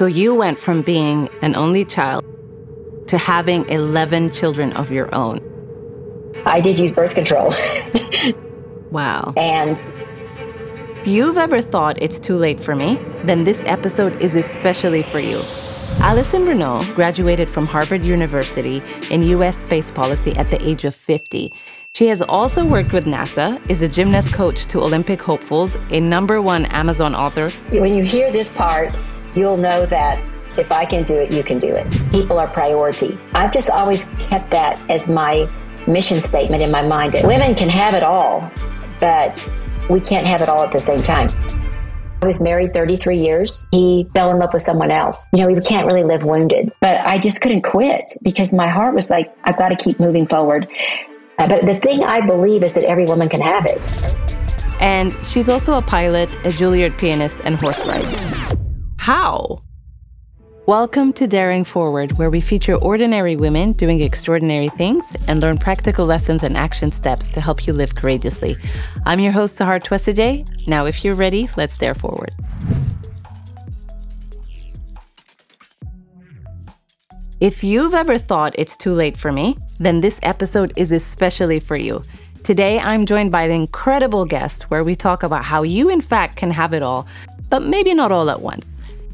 So you went from being an only child to having 11 children of your own. I did use birth control. wow. And if you've ever thought it's too late for me, then this episode is especially for you. Allyson Reneau graduated from Harvard University in U.S. space policy at the age of 50. She has also worked with NASA, is a gymnast coach to Olympic hopefuls, a number one Amazon author. When you hear this part, you'll know that if I can do it, you can do it. People are priority. I've just always kept that as my mission statement in my mind that women can have it all, but we can't have it all at the same time. I was married 33 years. He fell in love with someone else. You know, we can't really live wounded, but I just couldn't quit because my heart was like, I've got to keep moving forward. Uh, but the thing I believe is that every woman can have it. And she's also a pilot, a Juilliard pianist, and horse rider. How? Welcome to Daring Forward, where we feature ordinary women doing extraordinary things and learn practical lessons and action steps to help you live courageously. I'm your host, Sahar Twesijay. Now, if you're ready, let's dare forward. If you've ever thought it's too late for me, then this episode is especially for you. Today, I'm joined by an incredible guest where we talk about how you, in fact, can have it all, but maybe not all at once.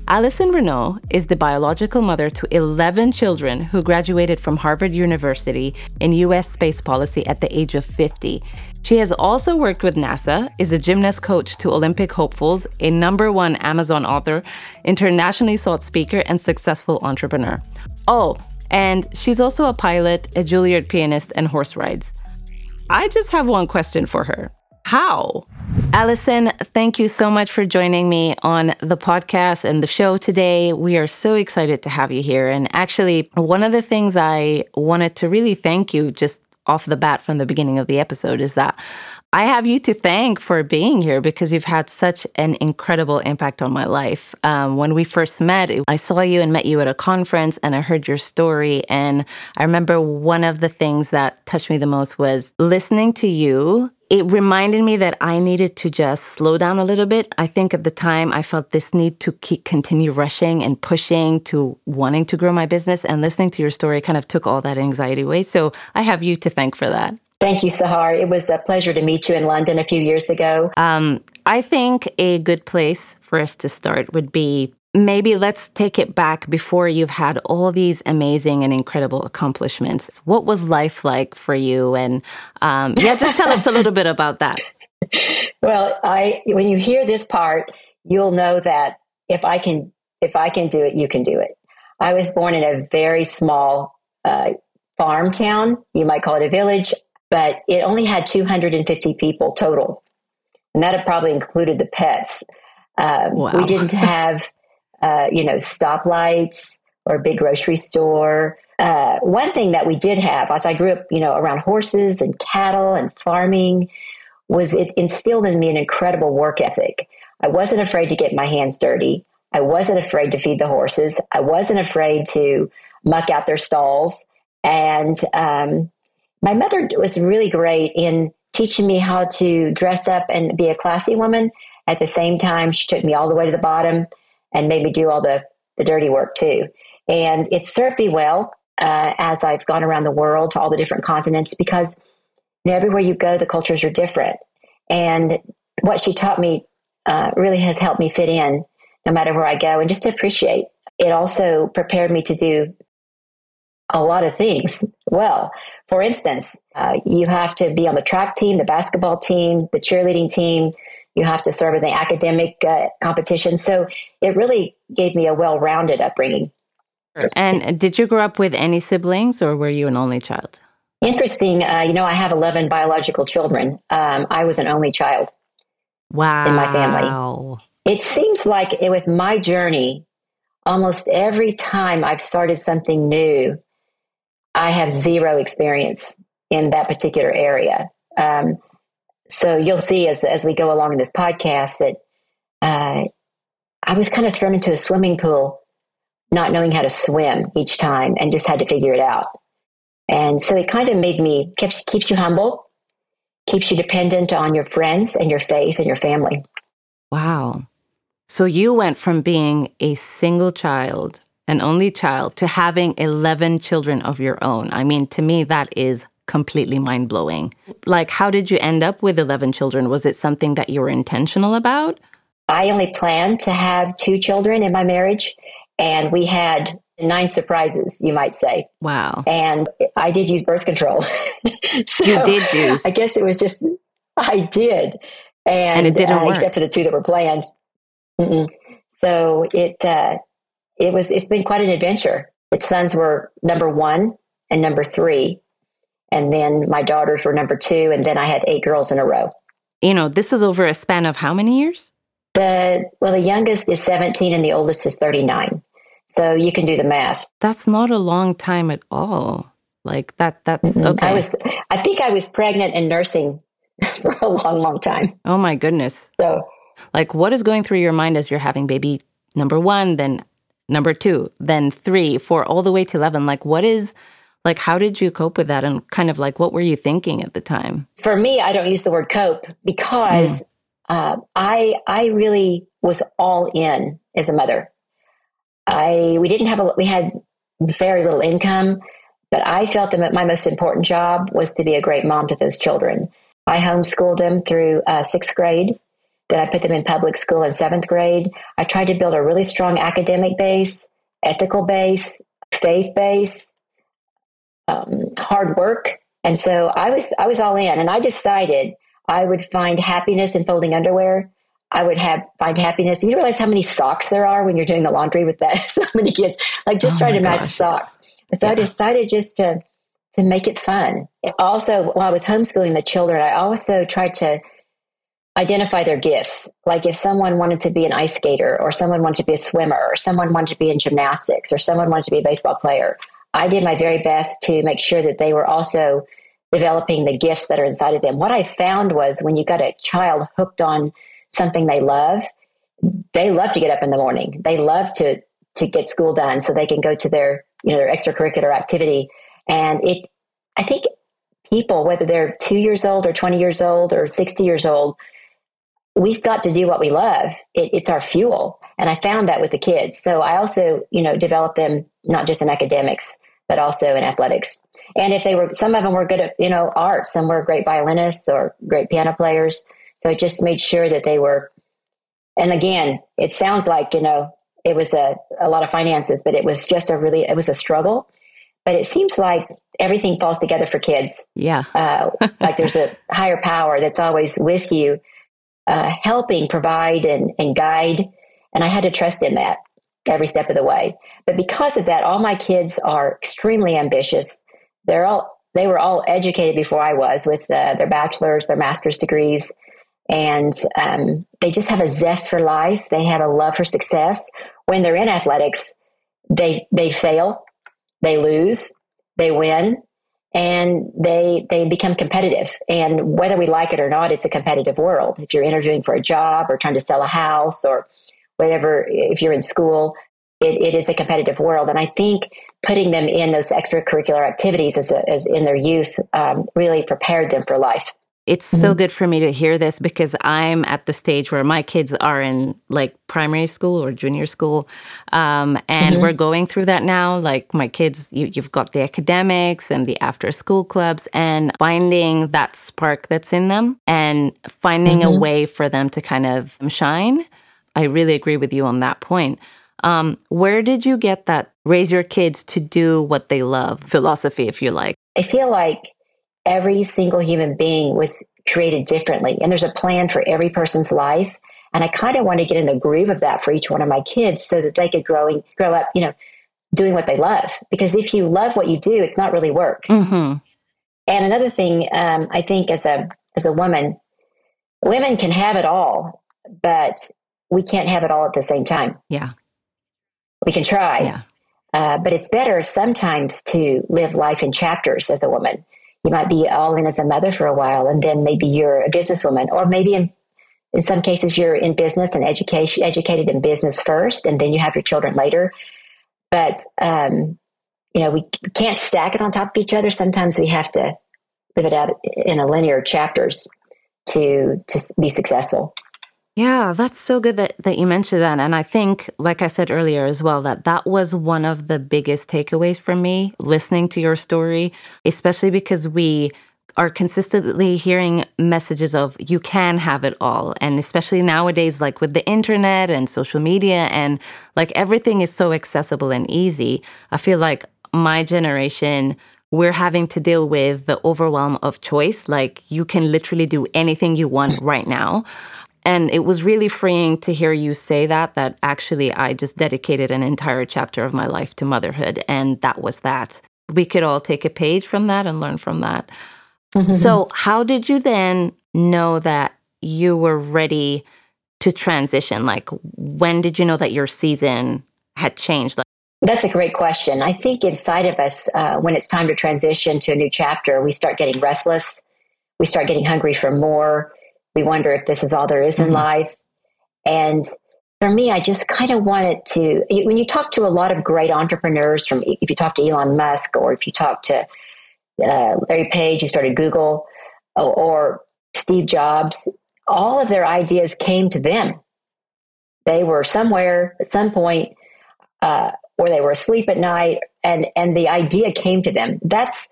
Allyson Reneau is the biological mother to 11 children who graduated from Harvard University in U.S. space policy at the age of 50. She has also worked with NASA, is a gymnast coach to Olympic hopefuls, a number one Amazon author, internationally sought speaker, and successful entrepreneur. Oh, and she's also a pilot, a Juilliard pianist, and horse rides. I just have one question for her. How? Allyson, thank you so much for joining me on the podcast and the show today. We are so excited to have you here. And actually, one of the things I wanted to really thank you just off the bat from the beginning of the episode is that I have you to thank for being here because you've had such an incredible impact on my life. Um, when we first met, I saw you and met you at a conference and I heard your story. And I remember one of the things that touched me the most was listening to you it reminded me that I needed to just slow down a little bit. I think at the time I felt this need to keep continue rushing and pushing to wanting to grow my business and listening to your story kind of took all that anxiety away. So I have you to thank for that. Thank you, Sahar. It was a pleasure to meet you in London a few years ago. Um, I think a good place for us to start would be maybe let's take it back before you've had all these amazing and incredible accomplishments. What was life like for you? And um, yeah, just tell us a little bit about that. Well, I when you hear this part, you'll know that if I can if I can do it, you can do it. I was born in a very small uh, farm town. You might call it a village, but it only had 250 people total, and that probably included the pets. Um, wow. We didn't have uh, you know, stoplights or a big grocery store. Uh, one thing that we did have, as I grew up, you know, around horses and cattle and farming, was it instilled in me an incredible work ethic. I wasn't afraid to get my hands dirty. I wasn't afraid to feed the horses. I wasn't afraid to muck out their stalls. And um, my mother was really great in teaching me how to dress up and be a classy woman. At the same time, she took me all the way to the bottom and made me do all the, the dirty work too. And it served me well uh, as I've gone around the world to all the different continents because you know, everywhere you go, the cultures are different. And what she taught me uh, really has helped me fit in no matter where I go and just to appreciate. It also prepared me to do a lot of things well. For instance, uh, you have to be on the track team, the basketball team, the cheerleading team, you have to serve in the academic uh, competition. So it really gave me a well rounded upbringing. And did you grow up with any siblings or were you an only child? Interesting. Uh, you know, I have 11 biological children. Um, I was an only child. Wow. In my family. It seems like it, with my journey, almost every time I've started something new, I have zero experience in that particular area. Um, so you'll see as as we go along in this podcast that uh, I was kind of thrown into a swimming pool, not knowing how to swim each time, and just had to figure it out. And so it kind of made me keeps keeps you humble, keeps you dependent on your friends and your faith and your family. Wow. So you went from being a single child, an only child, to having 11 children of your own. I mean, to me, that is completely mind blowing. Like, how did you end up with 11 children? Was it something that you were intentional about? I only planned to have two children in my marriage, and we had nine surprises, you might say. Wow. And I did use birth control. so you did use. I guess it was just, I did. And, and it didn't uh, work. Except for the two that were planned. Mm-mm. So it, uh, it was, it's been quite an adventure. Its sons were number one and number three. And then my daughters were number two. And then I had eight girls in a row. You know, this is over a span of how many years? The, well, the youngest is 17 and the oldest is 39. So you can do the math. That's not a long time at all. Like that, that's mm okay. I was, I think I was pregnant and nursing for a long, long time. Oh my goodness. So, like, what is going through your mind as you're having baby number one, then number two, then three, four, all the way to 11? Like, what is, like, how did you cope with that? And kind of like, what were you thinking at the time? For me, I don't use the word cope because mm. uh, I, I really was all in as a mother. I we didn't have a we had very little income, but I felt that my most important job was to be a great mom to those children. I homeschooled them through uh, sixth grade. Then I put them in public school in seventh grade. I tried to build a really strong academic base, ethical base, faith base, um, hard work, and so I was I was all in, and I decided I would find happiness in folding underwear I would have find happiness. You realize how many socks there are when you're doing the laundry with that so many kids. Like just oh trying to gosh. match socks. so yeah. I decided just to to make it fun. Also, while I was homeschooling the children, I also tried to identify their gifts. Like if someone wanted to be an ice skater, or someone wanted to be a swimmer, or someone wanted to be in gymnastics, or someone wanted to be a baseball player, I did my very best to make sure that they were also developing the gifts that are inside of them. What I found was when you got a child hooked on something they love, they love to get up in the morning. They love to to get school done so they can go to their you know their extracurricular activity. And it, I think people, whether they're two years old or twenty years old or sixty years old, we've got to do what we love. It, it's our fuel, and I found that with the kids. So I also you know developed them not just in academics but also in athletics. And if they were, some of them were good at you know art, some were great violinists or great piano players. So I just made sure that they were, and again, it sounds like, you know, it was a, a lot of finances, but it was just a really, it was a struggle. But it seems like everything falls together for kids. Yeah. uh, like there's a higher power that's always with you, uh, helping provide and, and guide. And I had to trust in that every step of the way. But because of that, all my kids are extremely ambitious. They're all, they were all educated before I was with uh, their bachelor's, their master's degrees and um, they just have a zest for life. They have a love for success. When they're in athletics, they they fail, they lose, they win, and they they become competitive. And whether we like it or not, it's a competitive world. If you're interviewing for a job or trying to sell a house or whatever, if you're in school, it, it is a competitive world. And I think putting them in those extracurricular activities as, a, as in their youth um, really prepared them for life. It's mm-hmm. so good for me to hear this because I'm at the stage where my kids are in like primary school or junior school. Um, and mm-hmm. we're going through that now. Like my kids, you, you've got the academics and the after school clubs and finding that spark that's in them and finding mm-hmm. a way for them to kind of shine. I really agree with you on that point. Um, where did you get that raise your kids to do what they love philosophy, if you like? I feel like every single human being was created differently and there's a plan for every person's life and i kind of want to get in the groove of that for each one of my kids so that they could grow grow up you know doing what they love because if you love what you do it's not really work mm-hmm. and another thing um, i think as a as a woman women can have it all but we can't have it all at the same time yeah we can try yeah. uh, but it's better sometimes to live life in chapters as a woman you might be all in as a mother for a while, and then maybe you're a businesswoman, or maybe in in some cases you're in business and education educated in business first, and then you have your children later. But um, you know, we can't stack it on top of each other. Sometimes we have to live it out in a linear chapters to to be successful. Yeah, that's so good that, that you mentioned that. And I think, like I said earlier as well, that that was one of the biggest takeaways for me listening to your story, especially because we are consistently hearing messages of you can have it all. And especially nowadays, like with the internet and social media, and like everything is so accessible and easy. I feel like my generation, we're having to deal with the overwhelm of choice. Like you can literally do anything you want right now. And it was really freeing to hear you say that, that actually I just dedicated an entire chapter of my life to motherhood. And that was that. We could all take a page from that and learn from that. Mm-hmm. So, how did you then know that you were ready to transition? Like, when did you know that your season had changed? That's a great question. I think inside of us, uh, when it's time to transition to a new chapter, we start getting restless. We start getting hungry for more. We wonder if this is all there is in mm-hmm. life. And for me, I just kind of wanted to. When you talk to a lot of great entrepreneurs, from if you talk to Elon Musk or if you talk to uh, Larry Page, who started Google, or, or Steve Jobs, all of their ideas came to them. They were somewhere at some point, uh, or they were asleep at night, and and the idea came to them. That's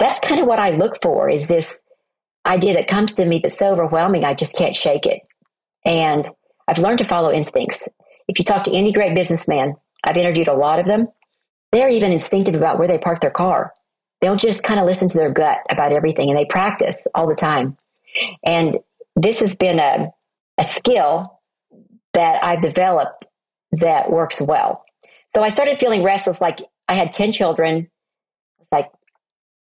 that's kind of what I look for. Is this idea that comes to me that's so overwhelming, I just can't shake it. And I've learned to follow instincts. If you talk to any great businessman, I've interviewed a lot of them, they're even instinctive about where they park their car. They'll just kind of listen to their gut about everything and they practice all the time. And this has been a, a skill that I've developed that works well. So I started feeling restless, like I had 10 children. It's like,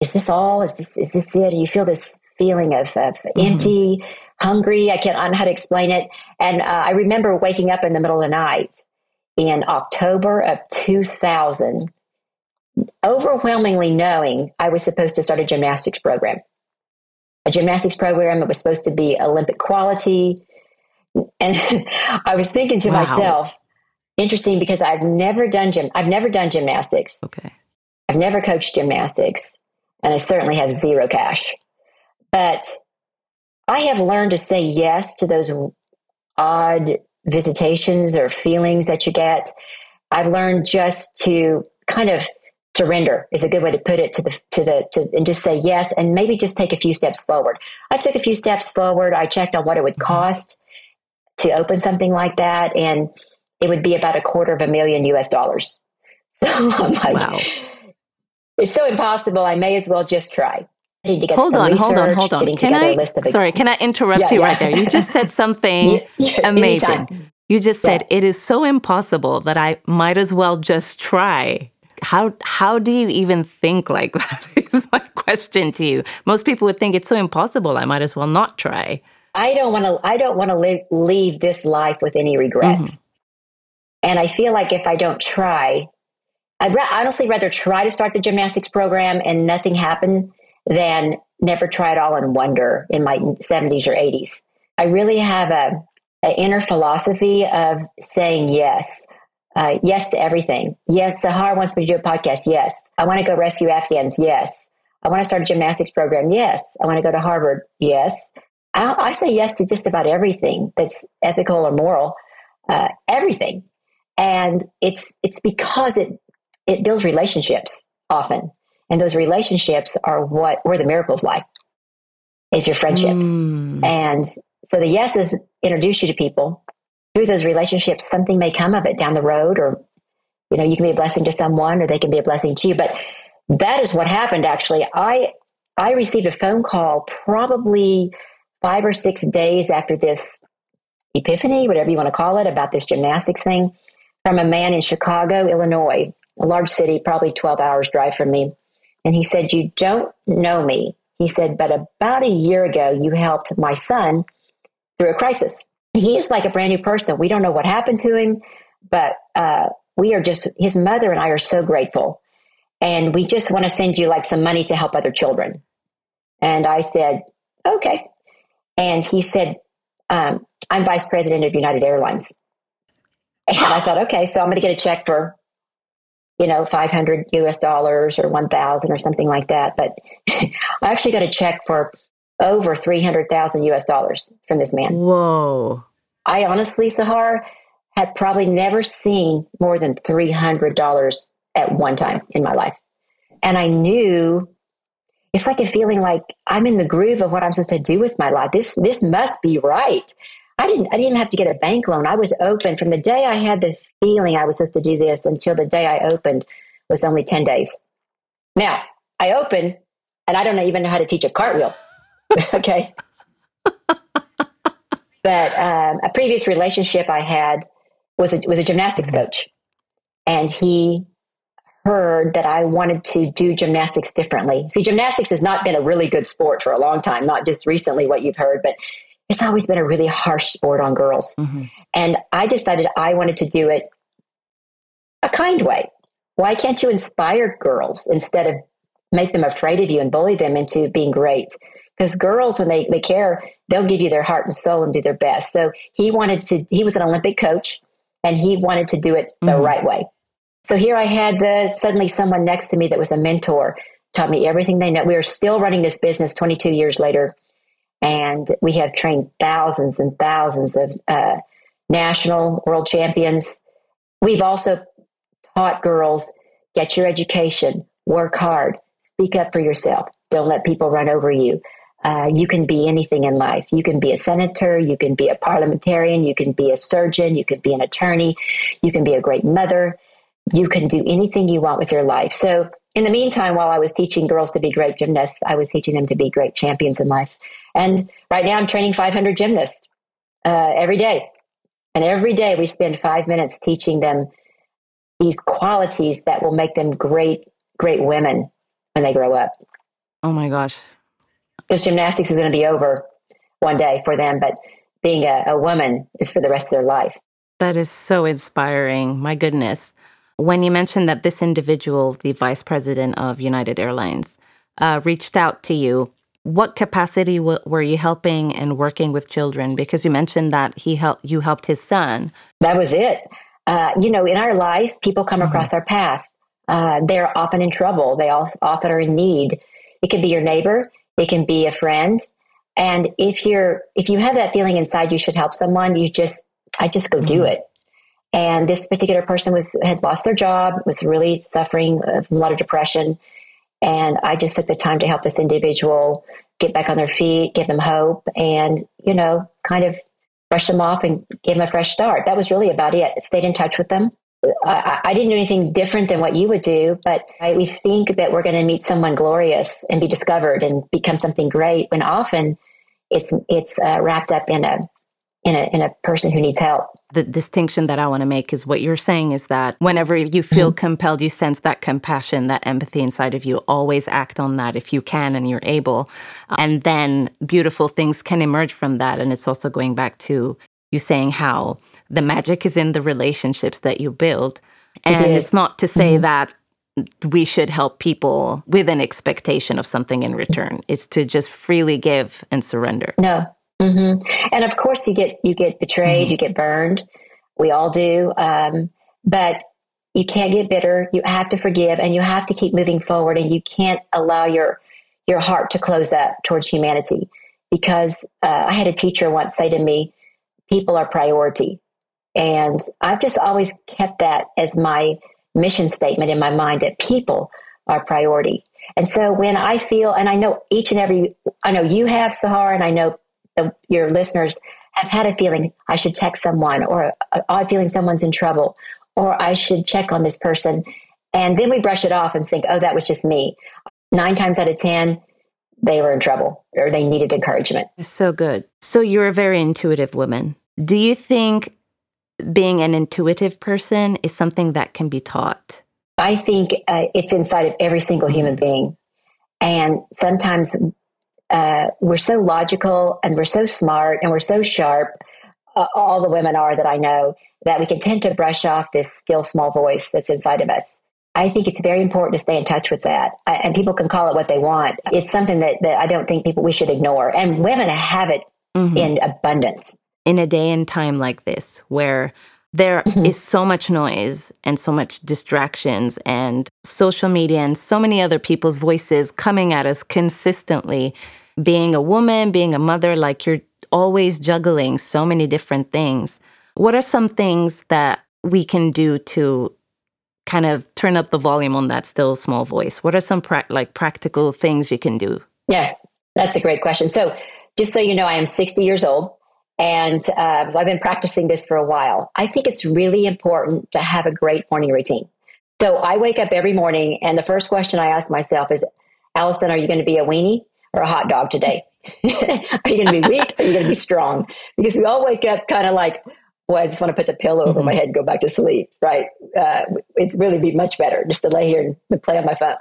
is this all? Is this, is this it? And you feel this feeling of, of mm-hmm. empty, hungry. I can't, I don't know how to explain it. And uh, I remember waking up in the middle of the night in October of 2000, overwhelmingly knowing I was supposed to start a gymnastics program. A gymnastics program that was supposed to be Olympic quality. And I was thinking to wow. myself, interesting because I've never done gym, I've never done gymnastics. Okay. I've never coached gymnastics, and I certainly have zero cash. But I have learned to say yes to those odd visitations or feelings that you get. I've learned just to kind of surrender is a good way to put it to the to the to and just say yes and maybe just take a few steps forward. I took a few steps forward. I checked on what it would mm-hmm. cost to open something like that and it would be about a quarter of a million US dollars. So I'm like wow. it's so impossible. I may as well just try hold on, research, hold on, hold on. Can I? Sorry, can I interrupt yeah, you yeah. right there? You just said something amazing. Anytime. You just said it is so impossible that I might as well just try. How how do you even think like that? Is my question to you. Most people would think it's so impossible. I might as well not try. I don't want to. I don't want to live leave this life with any regrets. Mm-hmm. And I feel like if I don't try, I'd ra- honestly rather try to start the gymnastics program and nothing happen than never try it all and wonder in my 70s or 80s. I really have a, an inner philosophy of saying yes. Uh, yes to everything. Yes, Sahar wants me to do a podcast. Yes. I want to go rescue Afghans. Yes. I want to start a gymnastics program. Yes. I want to go to Harvard. Yes. I, I say yes to just about everything that's ethical or moral. Uh, everything, and it's it's because it it builds relationships often. And those relationships are what where the miracles lie is your friendships. Mm. And so the yeses introduce you to people through those relationships. Something may come of it down the road, or you know, you can be a blessing to someone, or they can be a blessing to you. But that is what happened. Actually, I I received a phone call probably five or six days after this epiphany, whatever you want to call it, about this gymnastics thing, from a man in Chicago, Illinois, a large city, probably twelve hours drive from me. And he said, You don't know me. He said, But about a year ago, you helped my son through a crisis. He is like a brand new person. We don't know what happened to him, but uh, we are just, his mother and I are so grateful. And we just want to send you like some money to help other children. And I said, Okay. And he said, um, I'm vice president of United Airlines. And I thought, okay, so I'm going to get a check for you know, 500 US dollars or 1000 or something like that. But I actually got a check for over 300,000 US dollars from this man. Whoa. I honestly, Sahar, had probably never seen more than $300 at one time in my life. And I knew it's like a feeling like I'm in the groove of what I'm supposed to do with my life. This, this must be right. I didn't, I didn't have to get a bank loan. I was open from the day I had the feeling I was supposed to do this until the day I opened was only 10 days. Now I open and I don't even know how to teach a cartwheel. okay. but um, a previous relationship I had was a, was a gymnastics coach, and he heard that I wanted to do gymnastics differently. See, gymnastics has not been a really good sport for a long time, not just recently what you've heard, but it's always been a really harsh sport on girls. Mm-hmm. And I decided I wanted to do it a kind way. Why can't you inspire girls instead of make them afraid of you and bully them into being great? Because girls, when they, they care, they'll give you their heart and soul and do their best. So he wanted to, he was an Olympic coach and he wanted to do it the mm-hmm. right way. So here I had the, suddenly someone next to me that was a mentor, taught me everything they know. We are still running this business 22 years later, and we have trained thousands and thousands of uh, national world champions. We've also taught girls get your education, work hard, speak up for yourself, don't let people run over you. Uh, you can be anything in life. You can be a senator, you can be a parliamentarian, you can be a surgeon, you can be an attorney, you can be a great mother. You can do anything you want with your life. So, in the meantime, while I was teaching girls to be great gymnasts, I was teaching them to be great champions in life. And right now, I'm training 500 gymnasts uh, every day. And every day, we spend five minutes teaching them these qualities that will make them great, great women when they grow up. Oh my gosh because gymnastics is going to be over one day for them, but being a, a woman is for the rest of their life. That is so inspiring. My goodness. When you mentioned that this individual, the vice president of United Airlines, uh, reached out to you, what capacity w- were you helping and working with children? Because you mentioned that he helped you helped his son. That was it. Uh, you know, in our life, people come mm-hmm. across our path. Uh, they're often in trouble. They also often are in need. It could be your neighbor. It can be a friend. And if you're, if you have that feeling inside you should help someone, you just, I just go do mm-hmm. it. And this particular person was, had lost their job, was really suffering from a lot of depression. And I just took the time to help this individual get back on their feet, give them hope, and, you know, kind of brush them off and give them a fresh start. That was really about it. Stayed in touch with them. I, I, didn't do anything different than what you would do, but I, we think that we're going to meet someone glorious and be discovered and become something great. When often it's it's uh, wrapped up in a in a in a person who needs help. The distinction that I want to make is what you're saying is that whenever you feel mm-hmm. compelled, you sense that compassion, that empathy inside of you. Always act on that if you can and you're able, and then beautiful things can emerge from that. And it's also going back to you saying how the magic is in the relationships that you build. And it it's not to say mm-hmm. that we should help people with an expectation of something in return. It's to just freely give and surrender. No. Mm-hmm. And of course, you get you get betrayed, mm-hmm. you get burned. We all do. Um, but you can't get bitter. You have to forgive, and you have to keep moving forward. And you can't allow your your heart to close up towards humanity. Because uh, I had a teacher once say to me, "People are priority." And I've just always kept that as my mission statement in my mind that people are priority. And so when I feel, and I know each and every, I know you have Sahar, and I know the, your listeners have had a feeling I should text someone, or I'm feeling someone's in trouble, or I should check on this person. And then we brush it off and think, oh, that was just me. Nine times out of 10, they were in trouble or they needed encouragement. So good. So you're a very intuitive woman. Do you think being an intuitive person is something that can be taught? I think uh, it's inside of every single human being. And sometimes uh, we're so logical and we're so smart and we're so sharp. Uh, all the women are that I know that we can tend to brush off this still small voice that's inside of us. I think it's very important to stay in touch with that. I, and people can call it what they want. It's something that, that I don't think people we should ignore. And women have it mm-hmm. in abundance in a day and time like this where there mm-hmm. is so much noise and so much distractions and social media and so many other people's voices coming at us consistently being a woman being a mother like you're always juggling so many different things. What are some things that we can do to kind of turn up the volume on that still small voice? What are some pra- like practical things you can do? Yeah, that's a great question. So, just so you know, I am 60 years old and uh, so I've been practicing this for a while. I think it's really important to have a great morning routine. So I wake up every morning, and the first question I ask myself is, Allyson, are you going to be a weenie or a hot dog today? are you going to be weak? Or are you going to be strong? Because we all wake up kind of like, well, I just want to put the pillow over mm-hmm. my head and go back to sleep, right? Uh, it's really be much better just to lay here and play on my phone.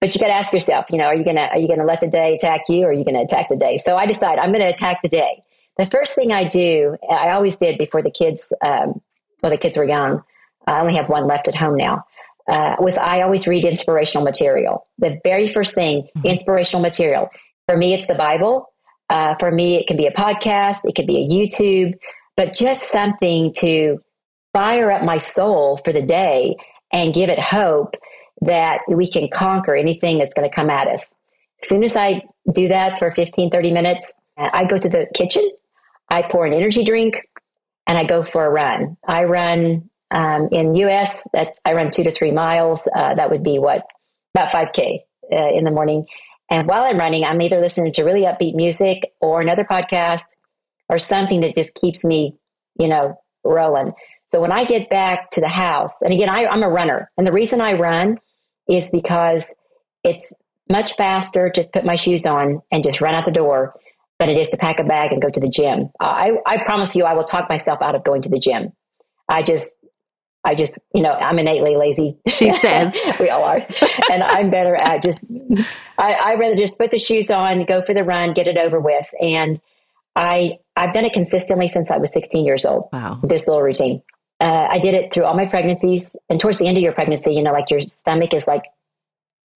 But you got to ask yourself, you know, are you gonna are you gonna let the day attack you, or are you gonna attack the day? So I decide I'm going to attack the day. The first thing I do, I always did before the kids, um, well, the kids were young. I only have one left at home now uh, was I always read inspirational material. The very first thing, mm-hmm. inspirational material. For me, it's the Bible. Uh, for me, it can be a podcast, it could be a YouTube, but just something to fire up my soul for the day and give it hope that we can conquer anything that's going to come at us. As soon as I do that for 15, 30 minutes, I go to the kitchen, I pour an energy drink, and I go for a run. I run um, in US, that I run two to three miles. Uh, that would be what about 5K uh, in the morning. And while I'm running, I'm either listening to really upbeat music or another podcast or something that just keeps me, you know, rolling. So when I get back to the house, and again, I, I'm a runner, and the reason I run is because it's much faster to put my shoes on and just run out the door than it is to pack a bag and go to the gym. I, I promise you, I will talk myself out of going to the gym. I just I just, you know, I'm innately lazy. She says. we all are. and I'm better at just, I, I rather just put the shoes on, go for the run, get it over with. And I, I've done it consistently since I was 16 years old. Wow. This little routine. Uh, I did it through all my pregnancies. And towards the end of your pregnancy, you know, like your stomach is like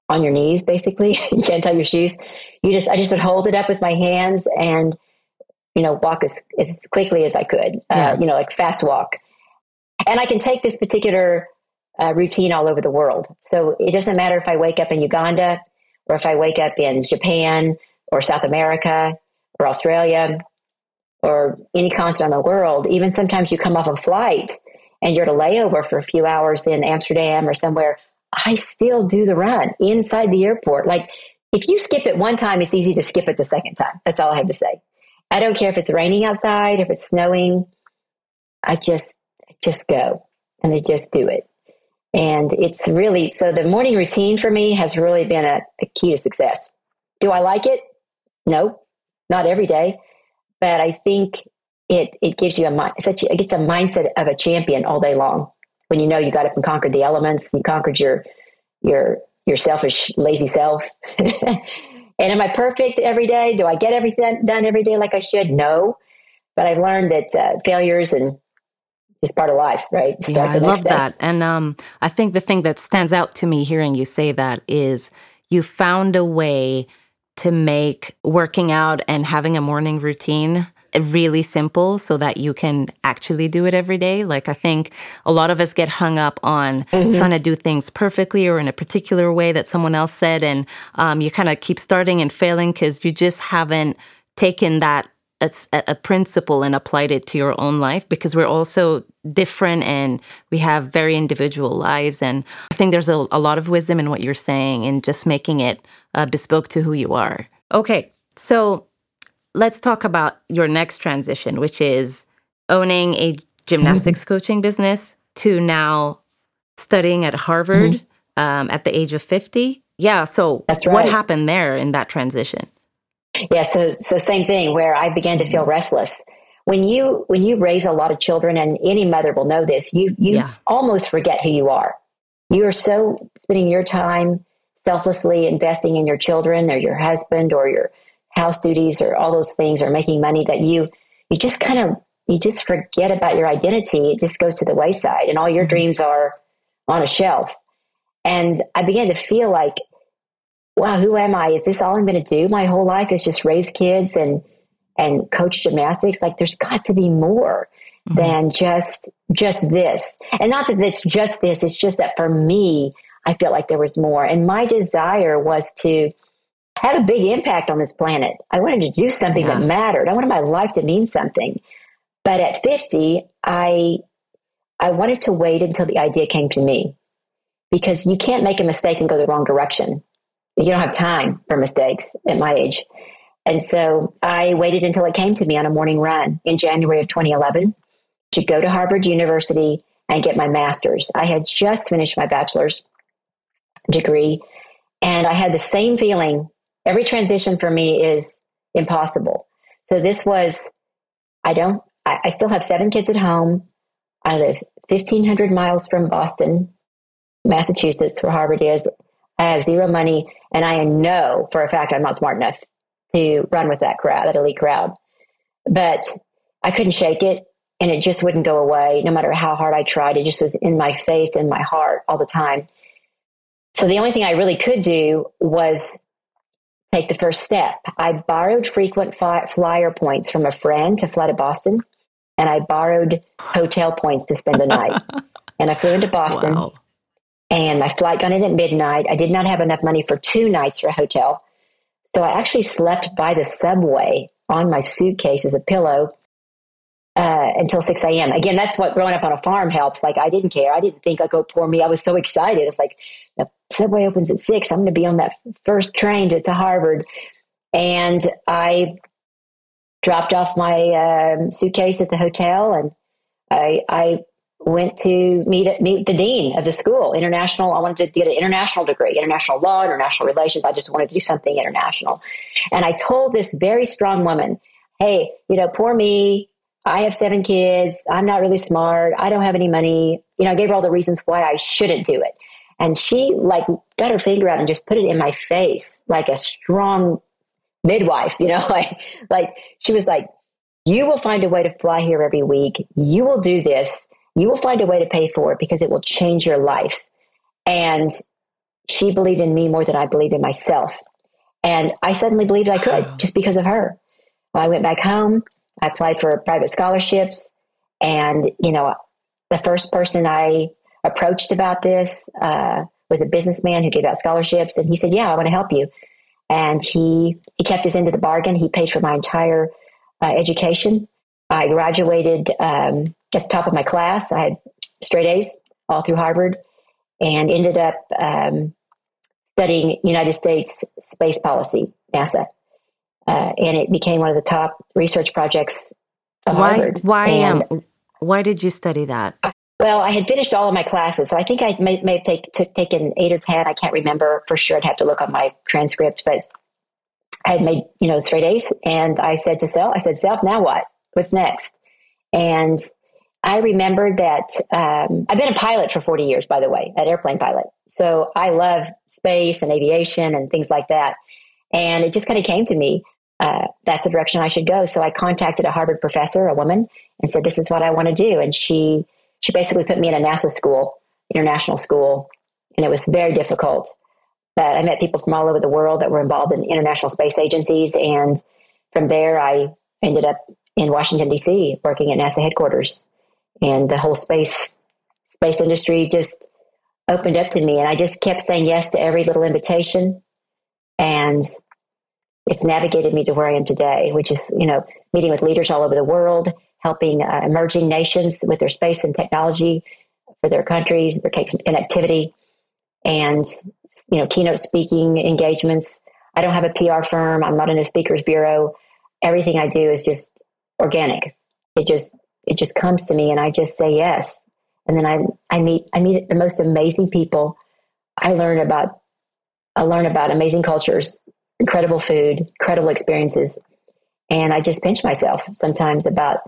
on your knees, basically. you can't tie your shoes. You just, I just would hold it up with my hands and, you know, walk as, as quickly as I could, uh, you know, like fast walk. And I can take this particular uh, routine all over the world. So it doesn't matter if I wake up in Uganda or if I wake up in Japan or South America or Australia or any continent in the world. Even sometimes you come off a flight and you're at a layover for a few hours in Amsterdam or somewhere. I still do the run inside the airport. Like if you skip it one time, it's easy to skip it the second time. That's all I have to say. I don't care if it's raining outside, if it's snowing. I just just go and I just do it. And it's really so the morning routine for me has really been a, a key to success. Do I like it? No, not every day, but I think it it gives you a such it gets a mindset of a champion all day long. When you know you got up and conquered the elements, you conquered your your your selfish lazy self. and am I perfect every day? Do I get everything done every day like I should? No, but I've learned that uh, failures and is part of life, right? Start yeah, I love day. that. And um, I think the thing that stands out to me hearing you say that is you found a way to make working out and having a morning routine really simple so that you can actually do it every day. Like I think a lot of us get hung up on mm-hmm. trying to do things perfectly or in a particular way that someone else said, and um, you kind of keep starting and failing because you just haven't taken that a, a, principle and applied it to your own life because we're also different and we have very individual lives. And I think there's a, a lot of wisdom in what you're saying and just making it uh, bespoke to who you are. Okay, so let's talk about your next transition, which is owning a gymnastics mm-hmm. coaching business to now studying at Harvard mm-hmm. um, at the age of 50. Yeah, so That's right. what happened there in that transition? Yeah, so so same thing where I began to feel restless. When you when you raise a lot of children, and any mother will know this, you you yeah. almost forget who you are. You are so spending your time selflessly investing in your children or your husband or your house duties or all those things or making money that you you just kind of you just forget about your identity. It just goes to the wayside, and all your mm-hmm. dreams are on a shelf. And I began to feel like wow, who am I? Is this all I'm going to do? My whole life is just raise kids and and coach gymnastics. Like there's got to be more mm-hmm. than just just this. And not that it's just this, it's just that for me, I felt like there was more. And my desire was to had a big impact on this planet. I wanted to do something yeah. that mattered. I wanted my life to mean something. But at 50, I I wanted to wait until the idea came to me because you can't make a mistake and go the wrong direction. You don't have time for mistakes at my age. And so I waited until it came to me on a morning run in January of 2011 to go to Harvard University and get my master's. I had just finished my bachelor's degree and I had the same feeling. Every transition for me is impossible. So this was, I don't, I, I still have seven kids at home. I live 1,500 miles from Boston, Massachusetts, where Harvard is. I have zero money, and I know for a fact I'm not smart enough to run with that crowd, that elite crowd. But I couldn't shake it, and it just wouldn't go away. No matter how hard I tried, it just was in my face, in my heart all the time. So the only thing I really could do was take the first step. I borrowed frequent flyer points from a friend to fly to Boston, and I borrowed hotel points to spend the night. and I flew into Boston. Wow. And my flight got in at midnight. I did not have enough money for two nights for a hotel. So I actually slept by the subway on my suitcase as a pillow uh, until 6 a.m. Again, that's what growing up on a farm helps. Like, I didn't care. I didn't think, like, oh, poor me. I was so excited. It's like, the subway opens at 6. I'm going to be on that first train to, to Harvard. And I dropped off my um, suitcase at the hotel and I, I went to meet meet the dean of the school, international. I wanted to get an international degree, international law, international relations. I just wanted to do something international. And I told this very strong woman, "Hey, you know, poor me. I have seven kids. I'm not really smart. I don't have any money. You know, I gave her all the reasons why I shouldn't do it." And she like got her finger out and just put it in my face like a strong midwife, you know, like like she was like, "You will find a way to fly here every week. You will do this." you will find a way to pay for it because it will change your life. And she believed in me more than I believed in myself. And I suddenly believed I could just because of her. I went back home. I applied for private scholarships. And, you know, the first person I approached about this uh, was a businessman who gave out scholarships. And he said, Yeah, I want to help you. And he, he kept his end of the bargain. He paid for my entire uh, education. I graduated um, at the top of my class. I had straight A's all through Harvard and ended up um, studying United States space policy, NASA. Uh, and it became one of the top research projects of why, Harvard. Why, um, why did you study that? Well, I had finished all of my classes, so I think I may, may have take, took, taken eight or ten. I can't remember for sure. I'd have to look on my transcript, but I had made you know straight A's, and I said to self, I said, self, now what? What's next? And I remembered that um, I've been a pilot for 40 years, by the way, an airplane pilot. So I love space and aviation and things like that. And it just kind of came to me. Uh, that's the direction I should go. So I contacted a Harvard professor, a woman, and said, "This is what I want to do." And she she basically put me in a NASA school, international school, and it was very difficult. But I met people from all over the world that were involved in international space agencies, and from there I ended up in Washington D.C. working at NASA headquarters and the whole space space industry just opened up to me and i just kept saying yes to every little invitation and it's navigated me to where i am today which is you know meeting with leaders all over the world helping uh, emerging nations with their space and technology for their countries their connectivity and you know keynote speaking engagements i don't have a pr firm i'm not in a speakers bureau everything i do is just organic it just it just comes to me and I just say yes. And then I, I meet, I meet the most amazing people. I learn about, I learn about amazing cultures, incredible food, incredible experiences. And I just pinch myself sometimes about,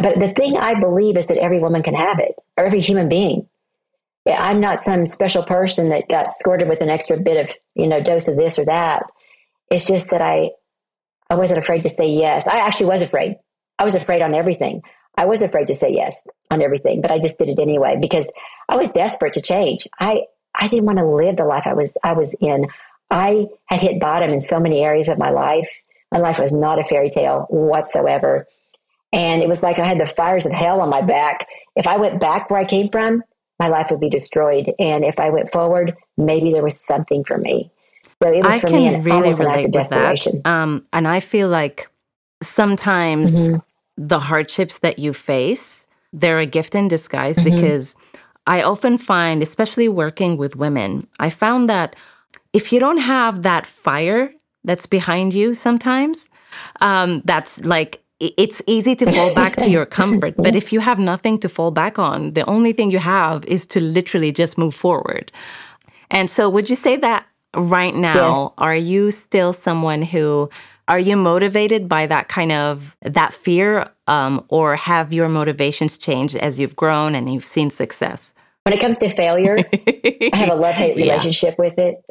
but the thing I believe is that every woman can have it or every human being. I'm not some special person that got squirted with an extra bit of, you know, dose of this or that. It's just that I, I wasn't afraid to say yes. I actually was afraid. I was afraid on everything. I was afraid to say yes on everything, but I just did it anyway because I was desperate to change. I, I didn't want to live the life I was, I was in. I had hit bottom in so many areas of my life. My life was not a fairy tale whatsoever. And it was like I had the fires of hell on my back. If I went back where I came from, my life would be destroyed. And if I went forward, maybe there was something for me. So it was I for can me an, really almost an act relate with that. Um, and I feel like sometimes Mhm. the hardships that you face, they're a gift in disguise Mhm. because I often find, especially working with women, I found that if you don't have that fire that's behind you sometimes, um, that's like, it's easy to fall back to your comfort. But if you have nothing to fall back on, the only thing you have is to literally just move forward. And so, would you say that right now, are you still someone who are you motivated by that kind of that fear, um, or have your motivations changed as you've grown and you've seen success? When it comes to failure, I have a love hate Yeah. relationship with it.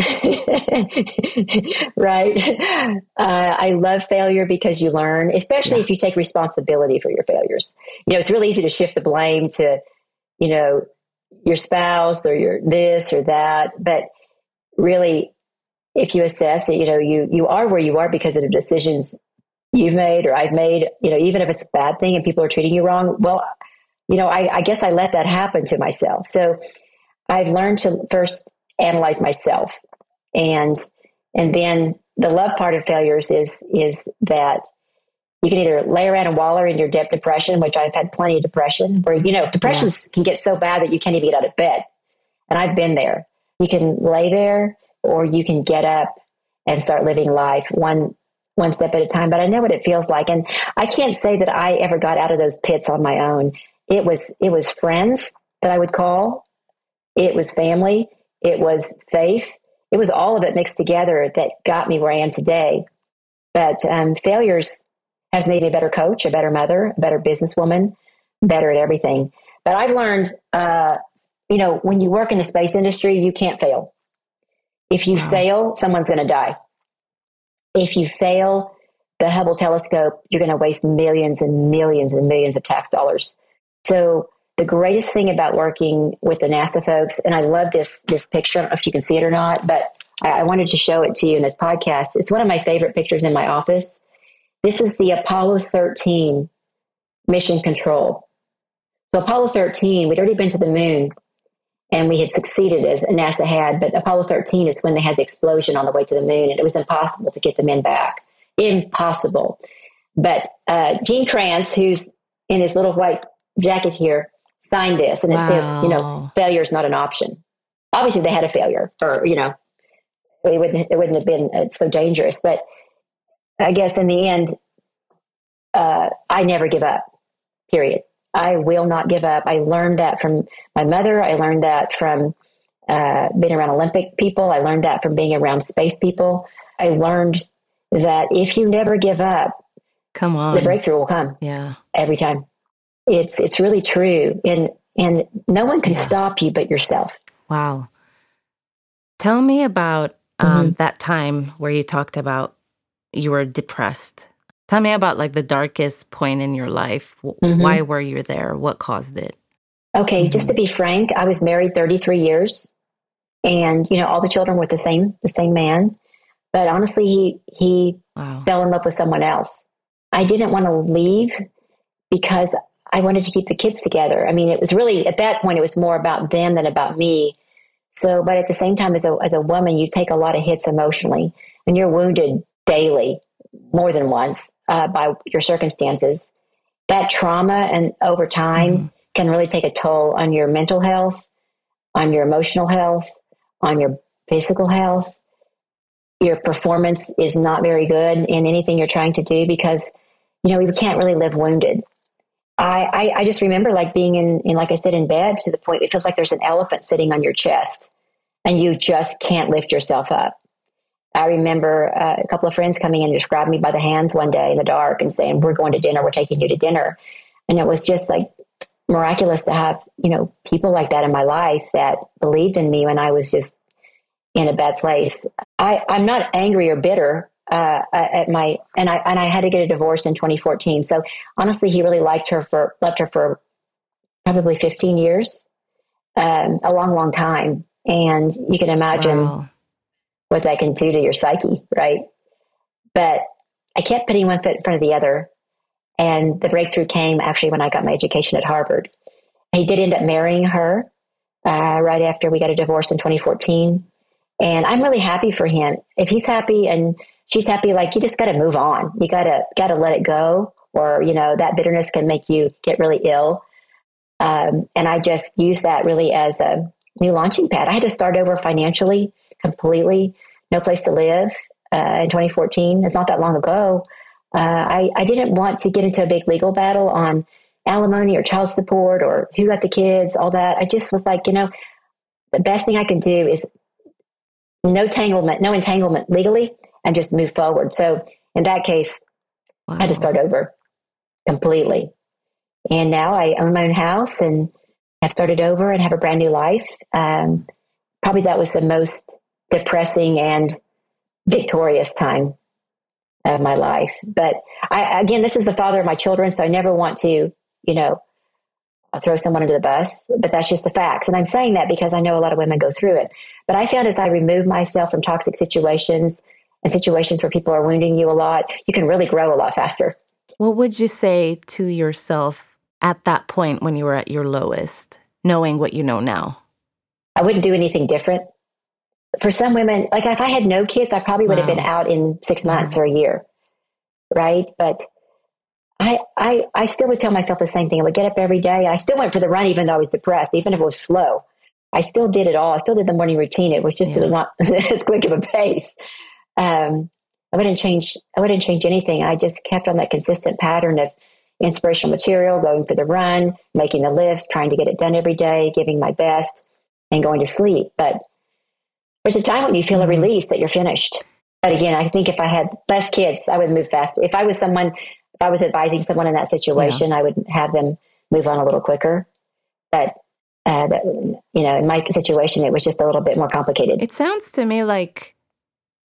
right? Uh, I love failure because you learn, especially if you take responsibility for your failures. You know, it's really easy to shift the blame to, you know, your spouse or your this or that. But really, if you assess that, you know, you, you are where you are because of the decisions you've made or I've made, you know, even if it's a bad thing and people are treating you wrong, well, you know, I, I guess I let that happen to myself. So I've learned to first analyze myself, and and then the love part of failures is is that you can either lay around and waller in your deep depression, which I've had plenty of depression, where you know depressions can get so bad that you can't even get out of bed, and I've been there. You can lay there, or you can get up and start living life one one step at a time. But I know what it feels like, and I can't say that I ever got out of those pits on my own. It was it was friends that I would call, it was family, it was faith, it was all of it mixed together that got me where I am today. But um, failures has made me a better coach, a better mother, a better businesswoman, better at everything. But I've learned, uh, you know, when you work in the space industry, you can't fail. If you Wow. fail, someone's going to die. If you fail the Hubble telescope, you're going to waste millions and millions and millions of tax dollars. So the greatest thing about working with the NASA folks, and I love this this picture. I don't know if you can see it or not, but I, I wanted to show it to you in this podcast. It's one of my favorite pictures in my office. This is the Apollo 13 mission control. So Apollo 13, we'd already been to the moon and we had succeeded as NASA had, but Apollo 13 is when they had the explosion on the way to the moon and it was impossible to get the men back. Impossible. But uh, Gene Kranz, who's in his little white jacket here, sign this and it says, you know, failure is not an option. Obviously, they had a failure, or, you know, it wouldn't, it wouldn't have been uh, so dangerous. But I guess in the end, uh, I never give up, period. I will not give up. I learned that from my mother. I learned that from uh, being around Olympic people. I learned that from being around space people. I learned that if you never give up, Come on. the breakthrough will come yeah. every time. It's it's really true, and and no one can Yeah. stop you but yourself. Wow. Tell me about um, Mm-hmm. that time where you talked about you were depressed. Tell me about like the darkest point in your life. Mhm. Why were you there? What caused it? Okay, just to be frank, I was married 33 years and you know all the children were the same the same man, but honestly he he Wow. fell in love with someone else. I didn't want to leave because I wanted to keep the kids together. I mean, it was really at that point it was more about them than about me. So, but at the same time as a as a woman, you take a lot of hits emotionally and you're wounded daily more than once uh, by your circumstances. That trauma and over time Mhm. can really take a toll on your mental health, on your emotional health, on your physical health. Your performance is not very good in anything you're trying to do because, you know, we can't really live wounded. I, I, I just remember like being in, in, like I said, in bed to the point it feels like there's an elephant sitting on your chest and you just can't lift yourself up. I remember uh, a couple of friends coming in and just grabbed me by the hands one day in the dark and saying, We're going to dinner, we're taking you to dinner. And it was just like miraculous to have, you know, people like that in my life that believed in me when I was just in a bad place. I, I'm not angry or bitter uh, at my, and I, and I had to get a divorce in 2014. So honestly, he really liked her for, loved her for probably 15 years, um, a long, long time. And you can imagine Wow. what that can do to your psyche, right? But I kept putting one foot in front of the other. And the breakthrough came actually when I got my education at Harvard. He did end up marrying her uh, right after we got a divorce in 2014. And I'm really happy for him. If he's happy and she's happy, like you just got to move on. You got to, got to let it go or, you know, that bitterness can make you get really ill. Um, and I just use that really as a new launching pad. I had to start over financially completely, no place to live uh, in 2014. It's not that long ago. Uh, I, I didn't want to get into a big legal battle on alimony or child support or who got the kids, all that. I just was like, you know, the best thing I can do is no entanglement, no entanglement legally, and just move forward. So in that case, wow. I had to start over completely. And now I own my own house and have started over and have a brand new life. Um, probably that was the most depressing and victorious time of my life. But I, again, this is the father of my children, so I never want to, you know, throw someone under the bus, but that's just the facts. And I'm saying that because I know a lot of women go through it. But I found as I remove myself from toxic situations and situations where people are wounding you a lot, you can really grow a lot faster. What would you say to yourself at that point when you were at your lowest, knowing what you know now? I wouldn't do anything different. For some women, like if I had no kids, I probably would wow. have been out in six mm-hmm. months or a year. Right. But I, I, I still would tell myself the same thing. I would get up every day. I still went for the run, even though I was depressed, even if it was slow. I still did it all. I still did the morning routine. It was just yeah. not as quick of a pace. Um, I wouldn't change. I wouldn't change anything. I just kept on that consistent pattern of inspirational material, going for the run, making the list, trying to get it done every day, giving my best, and going to sleep. But there's a time when you feel a mm-hmm. release that you're finished. But again, I think if I had less kids, I would move faster. If I was someone, if I was advising someone in that situation, yeah. I would have them move on a little quicker. But uh, that, you know, in my situation, it was just a little bit more complicated. It sounds to me like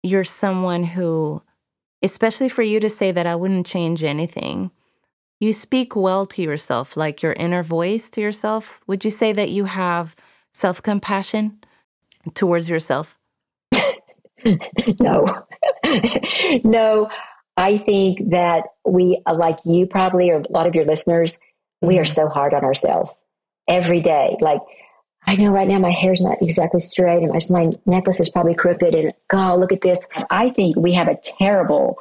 you're someone who, especially for you to say that I wouldn't change anything, you speak well to yourself, like your inner voice to yourself. Would you say that you have self compassion towards yourself? no. no. I think that we, like you probably, or a lot of your listeners, we are mm-hmm. so hard on ourselves every day. Like, I know right now my hair's not exactly straight and my, necklace is probably crooked and God, look at this. I think we have a terrible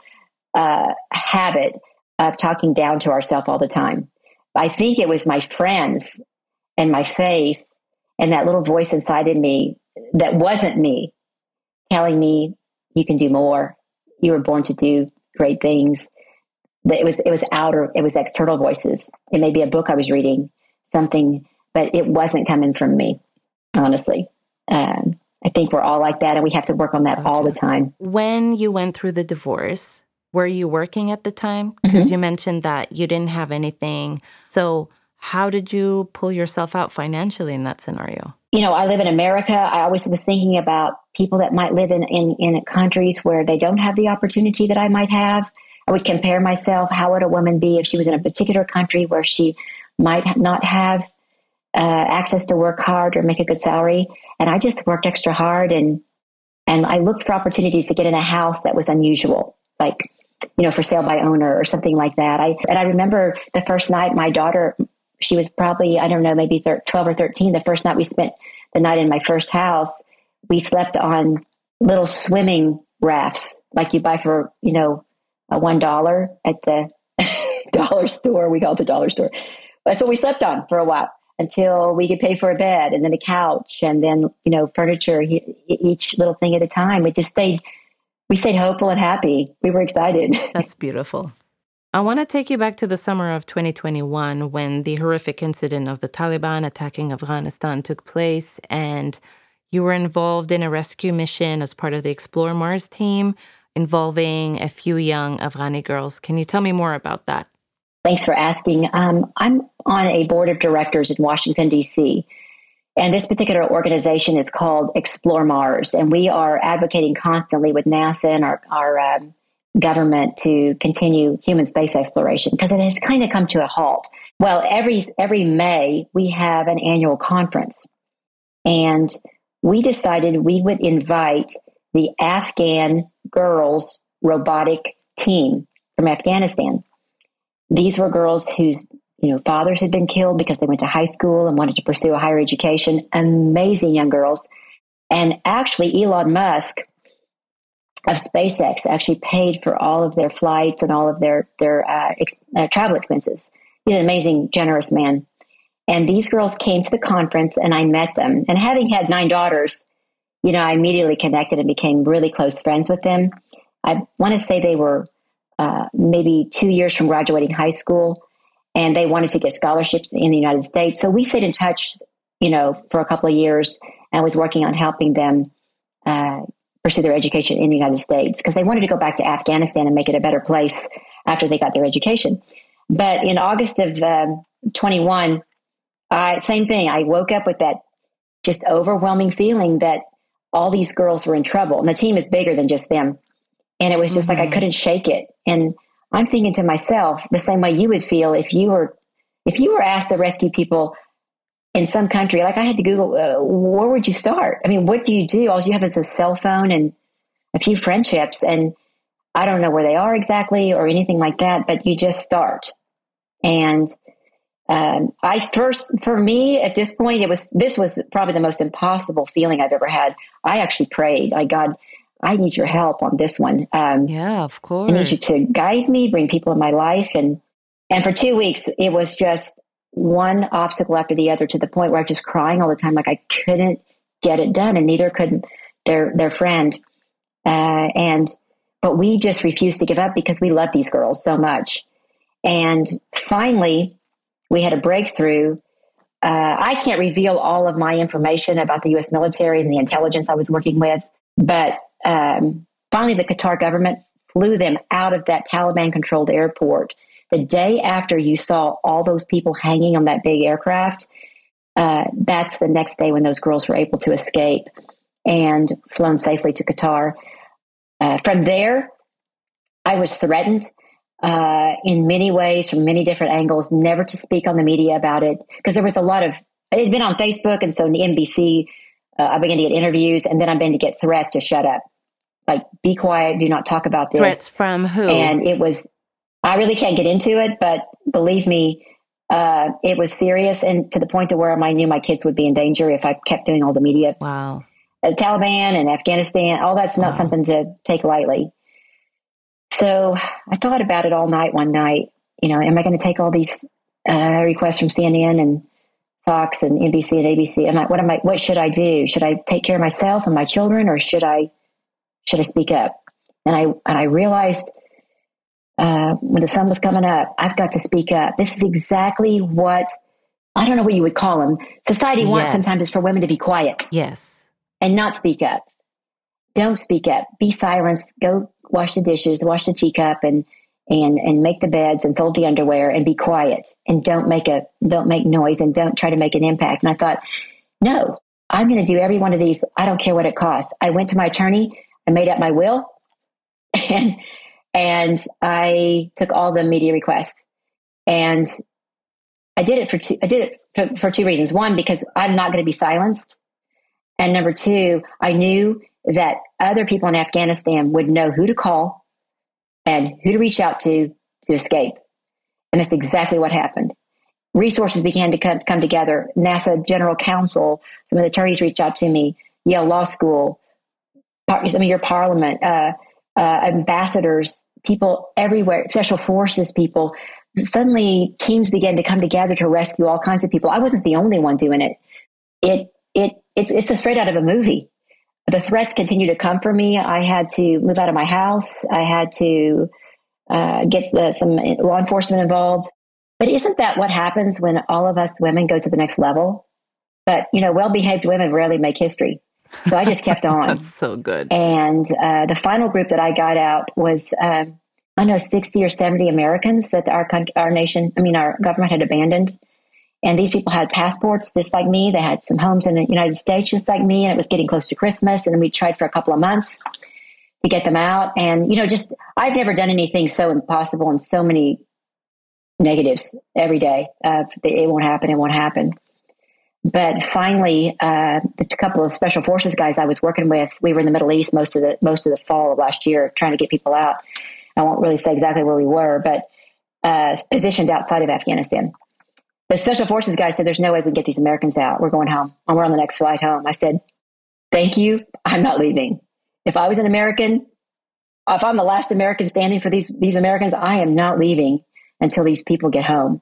uh, habit of talking down to ourselves all the time. I think it was my friends and my faith and that little voice inside of me that wasn't me telling me you can do more. You were born to do great things. It was it was outer, it was external voices. It may be a book I was reading, something but it wasn't coming from me, honestly. Um, I think we're all like that, and we have to work on that okay. all the time. When you went through the divorce, were you working at the time? Because mm-hmm. you mentioned that you didn't have anything. So, how did you pull yourself out financially in that scenario? You know, I live in America. I always was thinking about people that might live in, in, in countries where they don't have the opportunity that I might have. I would compare myself. How would a woman be if she was in a particular country where she might not have uh, access to work hard or make a good salary. And I just worked extra hard and and I looked for opportunities to get in a house that was unusual, like you know, for sale by owner or something like that. I and I remember the first night my daughter, she was probably I don't know maybe thir- twelve or thirteen. The first night we spent the night in my first house, we slept on little swimming rafts like you buy for you know a one dollar at the dollar store. We call it the dollar store. That's what we slept on for a while until we could pay for a bed and then a couch and then you know furniture each little thing at a time. We just stayed we stayed hopeful and happy. We were excited. That's beautiful. I want to take you back to the summer of 2021 when the horrific incident of the taliban attacking afghanistan took place and you were involved in a rescue mission as part of the explore mars team involving a few young afghani girls. Can you tell me more about that Thanks for asking. Um, I'm on a board of directors in Washington, D.C. And this particular organization is called Explore Mars. And we are advocating constantly with NASA and our, our um, government to continue human space exploration because it has kind of come to a halt. Well, every, every May, we have an annual conference. And we decided we would invite the Afghan girls robotic team from Afghanistan. These were girls whose you know fathers had been killed because they went to high school and wanted to pursue a higher education. Amazing young girls. And actually, Elon Musk of SpaceX actually paid for all of their flights and all of their their uh, ex- uh, travel expenses. He's an amazing, generous man. And these girls came to the conference, and I met them. And having had nine daughters, you know, I immediately connected and became really close friends with them. I want to say they were uh, maybe two years from graduating high school, and they wanted to get scholarships in the United States. So we stayed in touch, you know, for a couple of years, and was working on helping them uh, pursue their education in the United States because they wanted to go back to Afghanistan and make it a better place after they got their education. But in August of um, 21, I, same thing. I woke up with that just overwhelming feeling that all these girls were in trouble. And the team is bigger than just them. And it was just mm-hmm. like I mm-hmm. couldn't shake it. And I'm thinking to myself, the same way you would feel if you were if you were asked to rescue people in some country, like I had to Google, uh, where would you start? I mean, what do you do? All you have is a cell phone and a few friendships, and I don't know where they are exactly or anything like that, but you just start. And um, I first, for me at this point, it was this was probably the most impossible feeling I've ever had. I actually prayed, I God, I need your help on this one. Um, yeah, of course. I need you to guide me, bring people in my life, and and for two weeks, it was just one obstacle after the other to the point where I was just crying all the time, like I couldn't get it done, and neither could their their friend. Uh, and but we just refused to give up because we love these girls so much. And finally, we had a breakthrough. Uh, I can't reveal all of my information about the U.S. military and the intelligence I was working with, but um, finally, the Qatar government flew them out of that Taliban controlled airport the day after you saw all those people hanging on that big aircraft, uh, that's the next day when those girls were able to escape and flown safely to Qatar. Uh, from there, I was threatened uh, in many ways from many different angles, never to speak on the media about it because there was a lot of it had been on Facebook, and so in the NBC, uh, I began to get interviews, and then I began to get threats to shut up, like be quiet, do not talk about this. Threats from who? And it was I really can't get into it, but believe me, uh, it was serious and to the point to where I knew my kids would be in danger if I kept doing all the media. Wow. The uh, Taliban and Afghanistan, all that's not wow. something to take lightly. So I thought about it all night one night. You know, am I going to take all these uh, requests from CNN and Fox and NBC and ABC? Am I, what am I, what should I do? Should I take care of myself and my children or should I, should I speak up? And I, and I realized uh, when the sun was coming up, I've got to speak up. This is exactly what I don't know what you would call them. Society yes. wants sometimes is for women to be quiet. Yes. And not speak up. Don't speak up. Be silenced. Go wash the dishes, wash the teacup and and and make the beds and fold the underwear and be quiet and don't make a don't make noise and don't try to make an impact. And I thought, no, I'm going to do every one of these. I don't care what it costs. I went to my attorney. I made up my will and and I took all the media requests and I did it for two, I did it for, for two reasons. One, because I'm not going to be silenced. And number two, I knew that other people in Afghanistan would know who to call and who to reach out to to escape. And that's exactly what happened. Resources began to come, come together. NASA General Counsel, some of the attorneys reached out to me, Yale Law School, some of your parliament, uh, uh, ambassadors, people everywhere, special forces people. Suddenly, teams began to come together to rescue all kinds of people. I wasn't the only one doing it. It it it's it's a straight out of a movie. The threats continue to come for me. I had to move out of my house. I had to uh, get the, some law enforcement involved. But isn't that what happens when all of us women go to the next level? But you know, well-behaved women rarely make history. So I just kept on. That's so good. And uh, the final group that I got out was, uh, I know, 60 or 70 Americans that our country, our nation, I mean, our government had abandoned. And these people had passports just like me. They had some homes in the United States just like me. And it was getting close to Christmas. And we tried for a couple of months to get them out. And, you know, just, I've never done anything so impossible and so many negatives every day. Uh, it won't happen. It won't happen. But finally, uh, the couple of special forces guys I was working with, we were in the Middle East most of the most of the fall of last year, trying to get people out. I won't really say exactly where we were, but uh, positioned outside of Afghanistan. The special forces guy said, "There's no way we can get these Americans out. We're going home, and we're on the next flight home." I said, thank you. I'm not leaving. If I was an American, if I'm the last American standing for these, these Americans, I am not leaving until these people get home.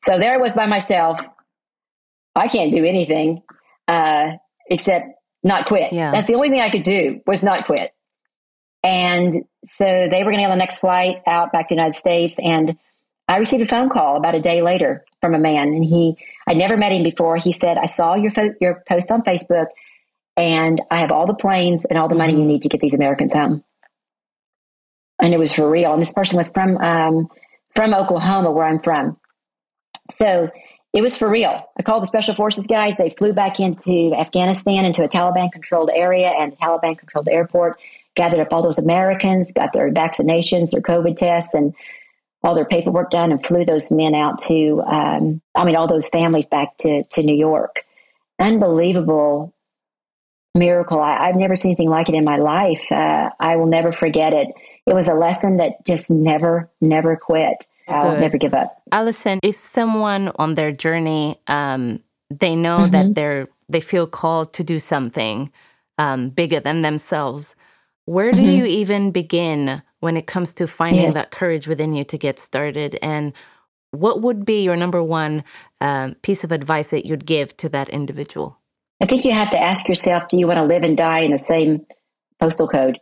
So there I was by myself. I can't do anything uh, except not quit. Yeah. That's the only thing I could do was not quit. And so they were going to get on the next flight out back to the United States. And I received a phone call about a day later from a man. And he, I never met him before. He said, I saw your, fo- your post on Facebook and I have all the planes and all the money you need to get these Americans home. And it was for real. And this person was from, um, from Oklahoma, where I'm from. So it was for real. I called the special forces guys. They flew back into Afghanistan into a Taliban controlled area and the Taliban controlled airport, gathered up all those Americans, got their vaccinations, their COVID tests, and all their paperwork done, and flew those men out to, um, I mean, all those families back to, to New York. Unbelievable miracle. I, have never seen anything like it in my life. Uh, I will never forget it. It was a lesson that just never, never quit. I'll never give up. Allyson, if someone on their journey, um, they know mm-hmm. that they're they feel called to do something um, bigger than themselves, where do mm-hmm. you even begin when it comes to finding yes. that courage within you to get started? And what would be your number one um, piece of advice that you'd give to that individual? I think you have to ask yourself: Do you want to live and die in the same postal code?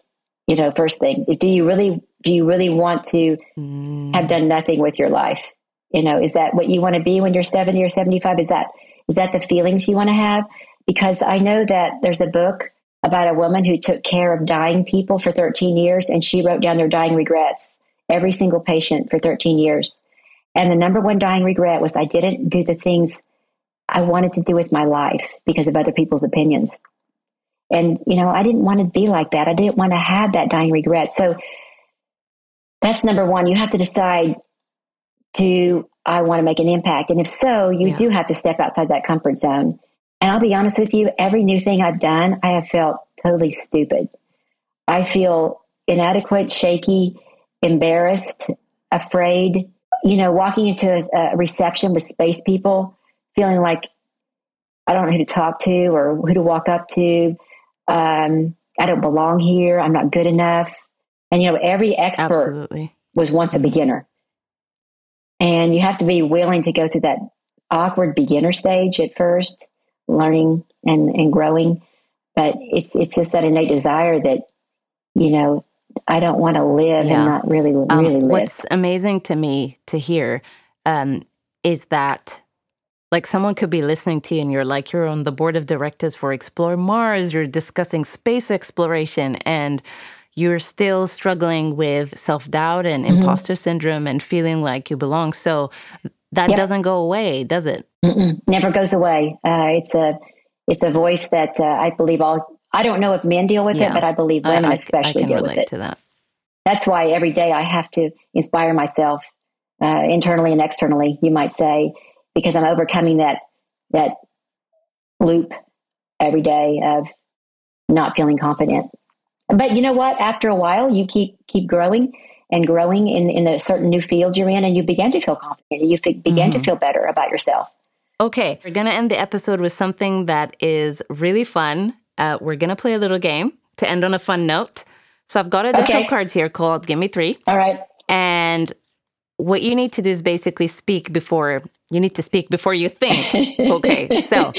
You know, first thing is, do you really do you really want to mm. have done nothing with your life? You know, is that what you want to be when you're 70 or 75? Is that is that the feelings you want to have? Because I know that there's a book about a woman who took care of dying people for 13 years and she wrote down their dying regrets, every single patient for 13 years. And the number one dying regret was I didn't do the things I wanted to do with my life because of other people's opinions. And, you know, I didn't want to be like that. I didn't want to have that dying regret. So that's number one. You have to decide do I want to make an impact? And if so, you yeah. do have to step outside that comfort zone. And I'll be honest with you, every new thing I've done, I have felt totally stupid. I feel inadequate, shaky, embarrassed, afraid. You know, walking into a, a reception with space people, feeling like I don't know who to talk to or who to walk up to. Um, I don't belong here. I'm not good enough. And you know, every expert Absolutely. was once a beginner. And you have to be willing to go through that awkward beginner stage at first, learning and, and growing. But it's it's just that innate desire that, you know, I don't want to live yeah. and not really um, really live. What's amazing to me to hear um, is that like someone could be listening to you and you're like you're on the board of directors for Explore Mars, you're discussing space exploration and you're still struggling with self doubt and mm-hmm. imposter syndrome and feeling like you belong. So that yep. doesn't go away, does it? Mm-mm. Never goes away. Uh, it's a it's a voice that uh, I believe all. I don't know if men deal with yeah. it, but I believe women I, I, especially I deal with it. To that. That's why every day I have to inspire myself uh, internally and externally. You might say because I'm overcoming that that loop every day of not feeling confident but you know what? After a while, you keep keep growing and growing in, in a certain new field you're in, and you begin to feel confident. You f- begin mm-hmm. to feel better about yourself. Okay, we're gonna end the episode with something that is really fun. Uh, we're gonna play a little game to end on a fun note. So I've got a deck okay. of cards here called "Give Me Three. All right. And what you need to do is basically speak before you need to speak before you think. Okay, so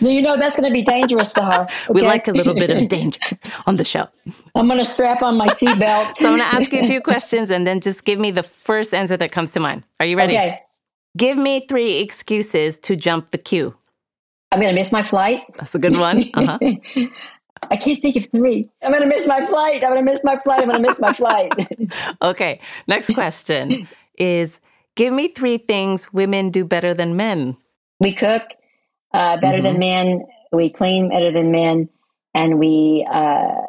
you know that's going to be dangerous, Sahar. Okay? we like a little bit of danger on the show. I'm going to strap on my seatbelt. so I'm going to ask you a few questions, and then just give me the first answer that comes to mind. Are you ready? Okay. Give me three excuses to jump the queue. I'm going to miss my flight. That's a good one. Uh-huh. I can't think of three. I'm going to miss my flight. I'm going to miss my flight. I'm going to miss my flight. okay. Next question is give me three things women do better than men. We cook uh, better mm-hmm. than men. We clean better than men, and we uh,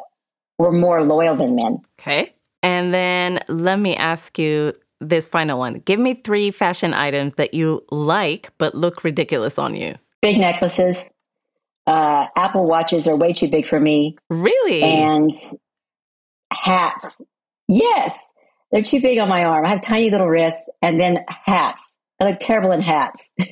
we're more loyal than men. Okay. And then let me ask you this final one. Give me three fashion items that you like but look ridiculous on you. Big necklaces. Uh, Apple watches are way too big for me. Really? And hats. Yes. They're too big on my arm. I have tiny little wrists and then hats. I look terrible in hats.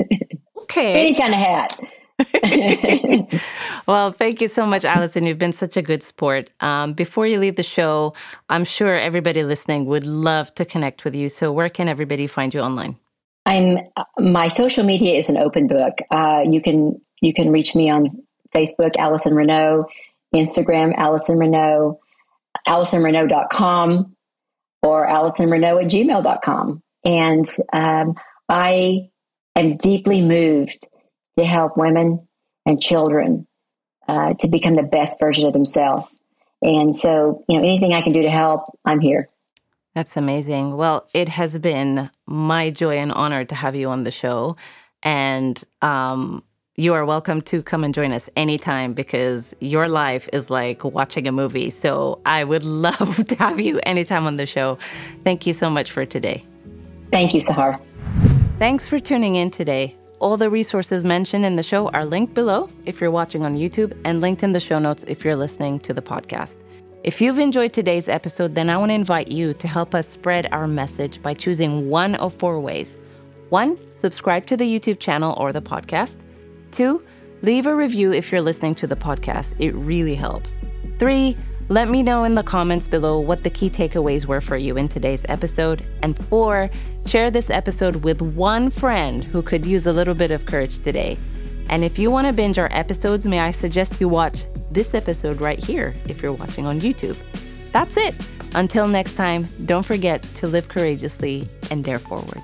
Okay. Any kind of hat. well, thank you so much, Allyson. You've been such a good sport. Um, before you leave the show, I'm sure everybody listening would love to connect with you. So, where can everybody find you online? I'm my social media is an open book. Uh, you can you can reach me on Facebook, Allyson Reneau, Instagram, Allyson Reneau, AllysonReneau.com, or AllysonReneau at gmail.com. And um, I am deeply moved to help women and children uh, to become the best version of themselves. And so, you know, anything I can do to help, I'm here. That's amazing. Well, it has been my joy and honor to have you on the show. And um, you are welcome to come and join us anytime because your life is like watching a movie. So I would love to have you anytime on the show. Thank you so much for today. Thank you, Sahar. Thanks for tuning in today. All the resources mentioned in the show are linked below if you're watching on YouTube and linked in the show notes if you're listening to the podcast. If you've enjoyed today's episode, then I want to invite you to help us spread our message by choosing one of four ways. One, subscribe to the YouTube channel or the podcast. Two, leave a review if you're listening to the podcast. It really helps. Three, let me know in the comments below what the key takeaways were for you in today's episode. And four, share this episode with one friend who could use a little bit of courage today. And if you want to binge our episodes, may I suggest you watch this episode right here if you're watching on YouTube. That's it. Until next time, don't forget to live courageously and dare forward.